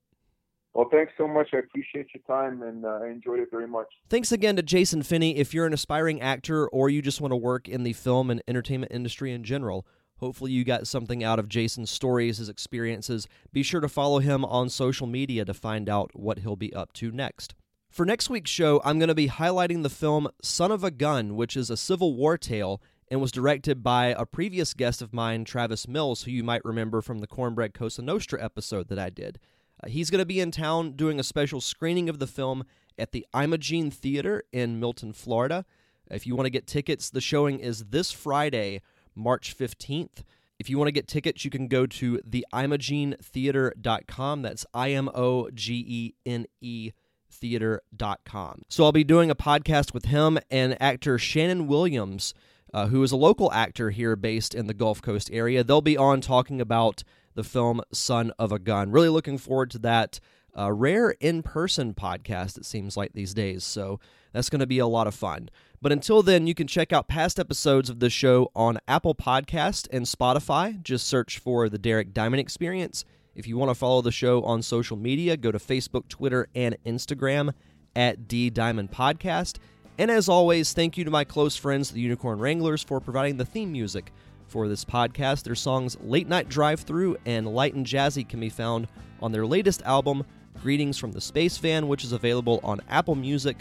Well, thanks so much. I appreciate your time, and uh, I enjoyed it very much. Thanks again to Jasson Finney. If you're an aspiring actor or you just want to work in the film and entertainment industry in general, hopefully you got something out of Jasson's stories, his experiences. Be sure to follow him on social media to find out what he'll be up to next. For next week's show, I'm going to be highlighting the film Son of a Gun, which is a Civil War tale and was directed by a previous guest of mine, Travis Mills, who you might remember from the Cornbread Cosa Nostra episode that I did. Uh, he's going to be in town doing a special screening of the film at the Imogene Theater in Milton, Florida. If you want to get tickets, the showing is this Friday, March 15th. If you want to get tickets, you can go to theimogenetheater.com. That's I M O G E N E theater.com. So I'll be doing a podcast with him and actor Shannon Williams, uh, who is a local actor here based in the Gulf Coast area. They'll be on talking about the film Son of a Gun. Really looking forward to that. A rare in person podcast, it seems like these days. So that's going to be a lot of fun. But until then, you can check out past episodes of the show on Apple Podcast and Spotify. Just search for The Derek Diamond Experience. If you want to follow the show on social media, go to Facebook, Twitter, and Instagram at D Diamond Podcast. And as always, thank you to my close friends, the Unicorn Wranglers, for providing the theme music for this podcast. Their songs Late Night Drive Through and Light and Jazzy can be found on their latest album, Greetings from the Space Van, which is available on Apple Music,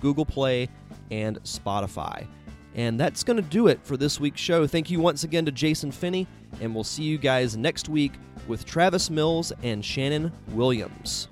Google Play, and Spotify. And that's going to do it for this week's show. Thank you once again to Jasson Finney, and we'll see you guys next week with Travis Mills and Shannon Williams.